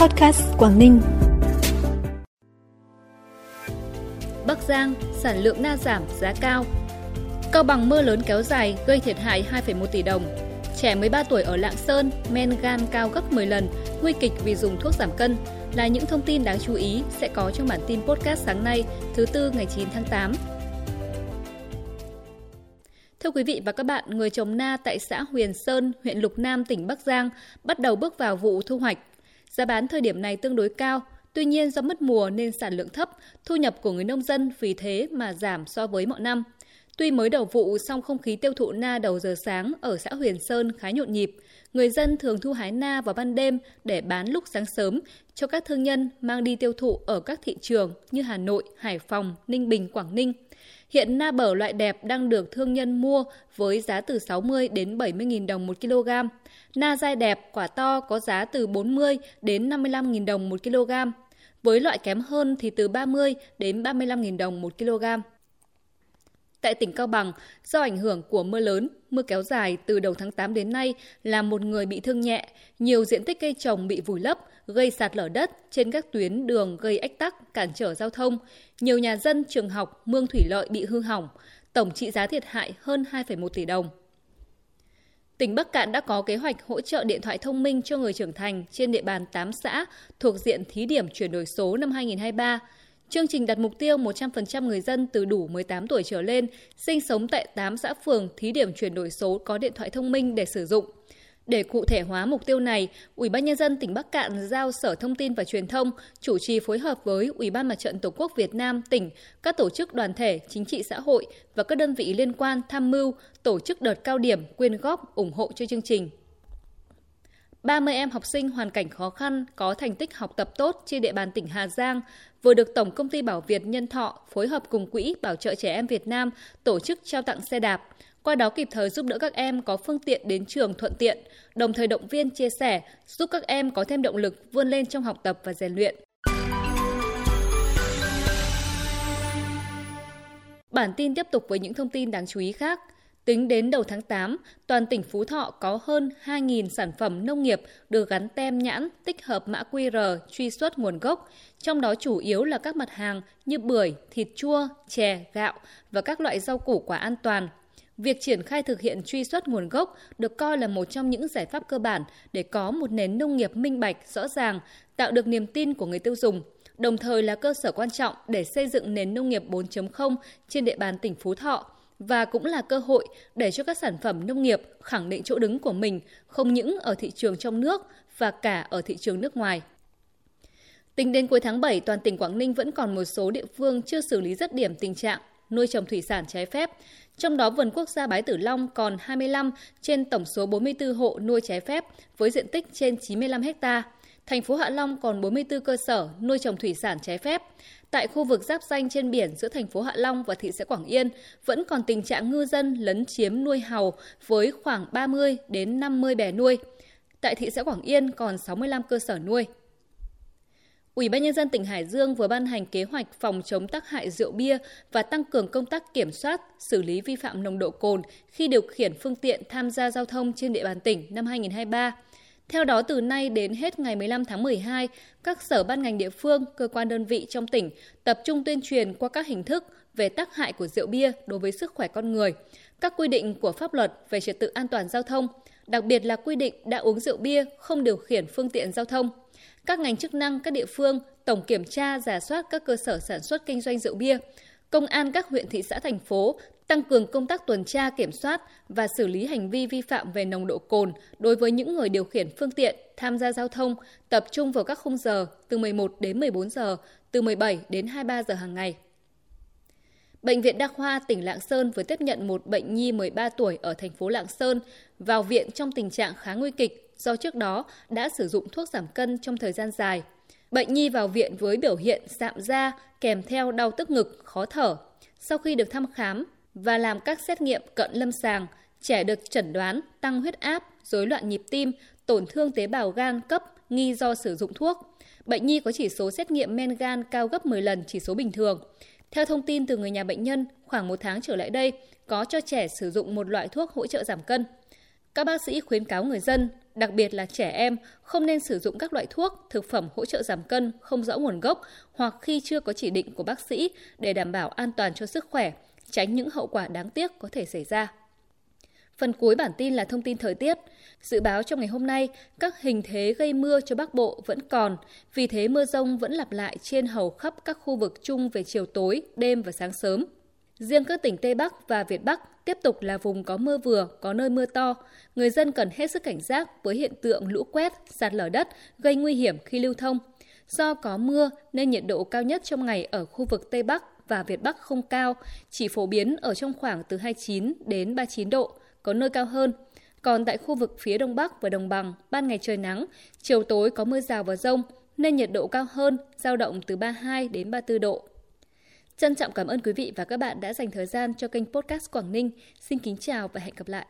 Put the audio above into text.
Podcast Quảng Ninh. Bắc Giang, sản lượng na giảm, giá cao. Cao bằng mưa lớn kéo dài gây thiệt hại 2,1 tỷ đồng. Trẻ 13 tuổi ở Lạng Sơn, men gan cao gấp 10 lần, nguy kịch vì dùng thuốc giảm cân là những thông tin đáng chú ý sẽ có trong bản tin podcast sáng nay, thứ tư ngày 9 tháng 8. Thưa quý vị và các bạn, người trồng na tại xã Huyền Sơn, huyện Lục Nam, tỉnh Bắc Giang bắt đầu bước vào vụ thu hoạch. Giá bán thời điểm này tương đối cao, tuy nhiên do mất mùa nên sản lượng thấp, thu nhập của người nông dân vì thế mà giảm so với mọi năm. Tuy mới đầu vụ, song không khí tiêu thụ na đầu giờ sáng ở xã Huyền Sơn khá nhộn nhịp. Người dân thường thu hái na vào ban đêm để bán lúc sáng sớm cho các thương nhân mang đi tiêu thụ ở các thị trường như Hà Nội, Hải Phòng, Ninh Bình, Quảng Ninh. Hiện na bở loại đẹp đang được thương nhân mua với giá từ 60 đến 70 000 đồng 1 kg. Na dai đẹp, quả to có giá từ 40 đến 55 000 đồng 1 kg. Với loại kém hơn thì từ 30 đến 35 000 đồng 1 kg. Tại tỉnh Cao Bằng, do ảnh hưởng của mưa lớn, mưa kéo dài từ đầu tháng 8 đến nay làm một người bị thương nhẹ, nhiều diện tích cây trồng bị vùi lấp, gây sạt lở đất trên các tuyến đường gây ách tắc, cản trở giao thông. Nhiều nhà dân, trường học, mương thủy lợi bị hư hỏng, tổng trị giá thiệt hại hơn 2,1 tỷ đồng. Tỉnh Bắc Cạn đã có kế hoạch hỗ trợ điện thoại thông minh cho người trưởng thành trên địa bàn 8 xã thuộc diện thí điểm chuyển đổi số năm 2023. Chương trình đặt mục tiêu 100% người dân từ đủ 18 tuổi trở lên sinh sống tại 8 xã phường thí điểm chuyển đổi số có điện thoại thông minh để sử dụng. Để cụ thể hóa mục tiêu này, Ủy ban nhân dân tỉnh Bắc Cạn giao Sở Thông tin và Truyền thông chủ trì phối hợp với Ủy ban Mặt trận Tổ quốc Việt Nam tỉnh, các tổ chức đoàn thể, chính trị xã hội và các đơn vị liên quan tham mưu tổ chức đợt cao điểm quyên góp ủng hộ cho chương trình. 30 em học sinh hoàn cảnh khó khăn có thành tích học tập tốt trên địa bàn tỉnh Hà Giang vừa được Tổng công ty Bảo Việt Nhân Thọ phối hợp cùng Quỹ Bảo trợ trẻ em Việt Nam tổ chức trao tặng xe đạp, qua đó kịp thời giúp đỡ các em có phương tiện đến trường thuận tiện, đồng thời động viên chia sẻ, giúp các em có thêm động lực vươn lên trong học tập và rèn luyện. Bản tin tiếp tục với những thông tin đáng chú ý khác. Tính đến đầu tháng 8, toàn tỉnh Phú Thọ có hơn 2.000 sản phẩm nông nghiệp được gắn tem nhãn tích hợp mã QR truy xuất nguồn gốc, trong đó chủ yếu là các mặt hàng như bưởi, thịt chua, chè, gạo và các loại rau củ quả an toàn. Việc triển khai thực hiện truy xuất nguồn gốc được coi là một trong những giải pháp cơ bản để có một nền nông nghiệp minh bạch, rõ ràng, tạo được niềm tin của người tiêu dùng đồng thời là cơ sở quan trọng để xây dựng nền nông nghiệp 4.0 trên địa bàn tỉnh Phú Thọ và cũng là cơ hội để cho các sản phẩm nông nghiệp khẳng định chỗ đứng của mình không những ở thị trường trong nước và cả ở thị trường nước ngoài. Tính đến cuối tháng 7, toàn tỉnh Quảng Ninh vẫn còn một số địa phương chưa xử lý rất điểm tình trạng nuôi trồng thủy sản trái phép. Trong đó vườn quốc gia Bái Tử Long còn 25 trên tổng số 44 hộ nuôi trái phép với diện tích trên 95 ha. Thành phố Hạ Long còn 44 cơ sở nuôi trồng thủy sản trái phép. Tại khu vực giáp danh trên biển giữa thành phố Hạ Long và thị xã Quảng Yên vẫn còn tình trạng ngư dân lấn chiếm nuôi hàu với khoảng 30 đến 50 bè nuôi. Tại thị xã Quảng Yên còn 65 cơ sở nuôi. Ủy ban nhân dân tỉnh Hải Dương vừa ban hành kế hoạch phòng chống tác hại rượu bia và tăng cường công tác kiểm soát, xử lý vi phạm nồng độ cồn khi điều khiển phương tiện tham gia giao thông trên địa bàn tỉnh năm 2023. Theo đó, từ nay đến hết ngày 15 tháng 12, các sở ban ngành địa phương, cơ quan đơn vị trong tỉnh tập trung tuyên truyền qua các hình thức về tác hại của rượu bia đối với sức khỏe con người, các quy định của pháp luật về trật tự an toàn giao thông, đặc biệt là quy định đã uống rượu bia không điều khiển phương tiện giao thông. Các ngành chức năng các địa phương tổng kiểm tra giả soát các cơ sở sản xuất kinh doanh rượu bia, công an các huyện thị xã thành phố tăng cường công tác tuần tra kiểm soát và xử lý hành vi vi phạm về nồng độ cồn đối với những người điều khiển phương tiện tham gia giao thông tập trung vào các khung giờ từ 11 đến 14 giờ, từ 17 đến 23 giờ hàng ngày. Bệnh viện Đa khoa tỉnh Lạng Sơn vừa tiếp nhận một bệnh nhi 13 tuổi ở thành phố Lạng Sơn vào viện trong tình trạng khá nguy kịch do trước đó đã sử dụng thuốc giảm cân trong thời gian dài. Bệnh nhi vào viện với biểu hiện sạm da kèm theo đau tức ngực, khó thở. Sau khi được thăm khám, và làm các xét nghiệm cận lâm sàng, trẻ được chẩn đoán tăng huyết áp, rối loạn nhịp tim, tổn thương tế bào gan cấp nghi do sử dụng thuốc. Bệnh nhi có chỉ số xét nghiệm men gan cao gấp 10 lần chỉ số bình thường. Theo thông tin từ người nhà bệnh nhân, khoảng một tháng trở lại đây, có cho trẻ sử dụng một loại thuốc hỗ trợ giảm cân. Các bác sĩ khuyến cáo người dân, đặc biệt là trẻ em, không nên sử dụng các loại thuốc, thực phẩm hỗ trợ giảm cân không rõ nguồn gốc hoặc khi chưa có chỉ định của bác sĩ để đảm bảo an toàn cho sức khỏe, tránh những hậu quả đáng tiếc có thể xảy ra. Phần cuối bản tin là thông tin thời tiết. Dự báo trong ngày hôm nay, các hình thế gây mưa cho Bắc Bộ vẫn còn, vì thế mưa rông vẫn lặp lại trên hầu khắp các khu vực chung về chiều tối, đêm và sáng sớm. Riêng các tỉnh Tây Bắc và Việt Bắc tiếp tục là vùng có mưa vừa, có nơi mưa to. Người dân cần hết sức cảnh giác với hiện tượng lũ quét, sạt lở đất gây nguy hiểm khi lưu thông. Do có mưa nên nhiệt độ cao nhất trong ngày ở khu vực Tây Bắc và Việt Bắc không cao, chỉ phổ biến ở trong khoảng từ 29 đến 39 độ, có nơi cao hơn. Còn tại khu vực phía Đông Bắc và Đồng bằng, ban ngày trời nắng, chiều tối có mưa rào và rông, nên nhiệt độ cao hơn, giao động từ 32 đến 34 độ. Trân trọng cảm ơn quý vị và các bạn đã dành thời gian cho kênh podcast Quảng Ninh. Xin kính chào và hẹn gặp lại.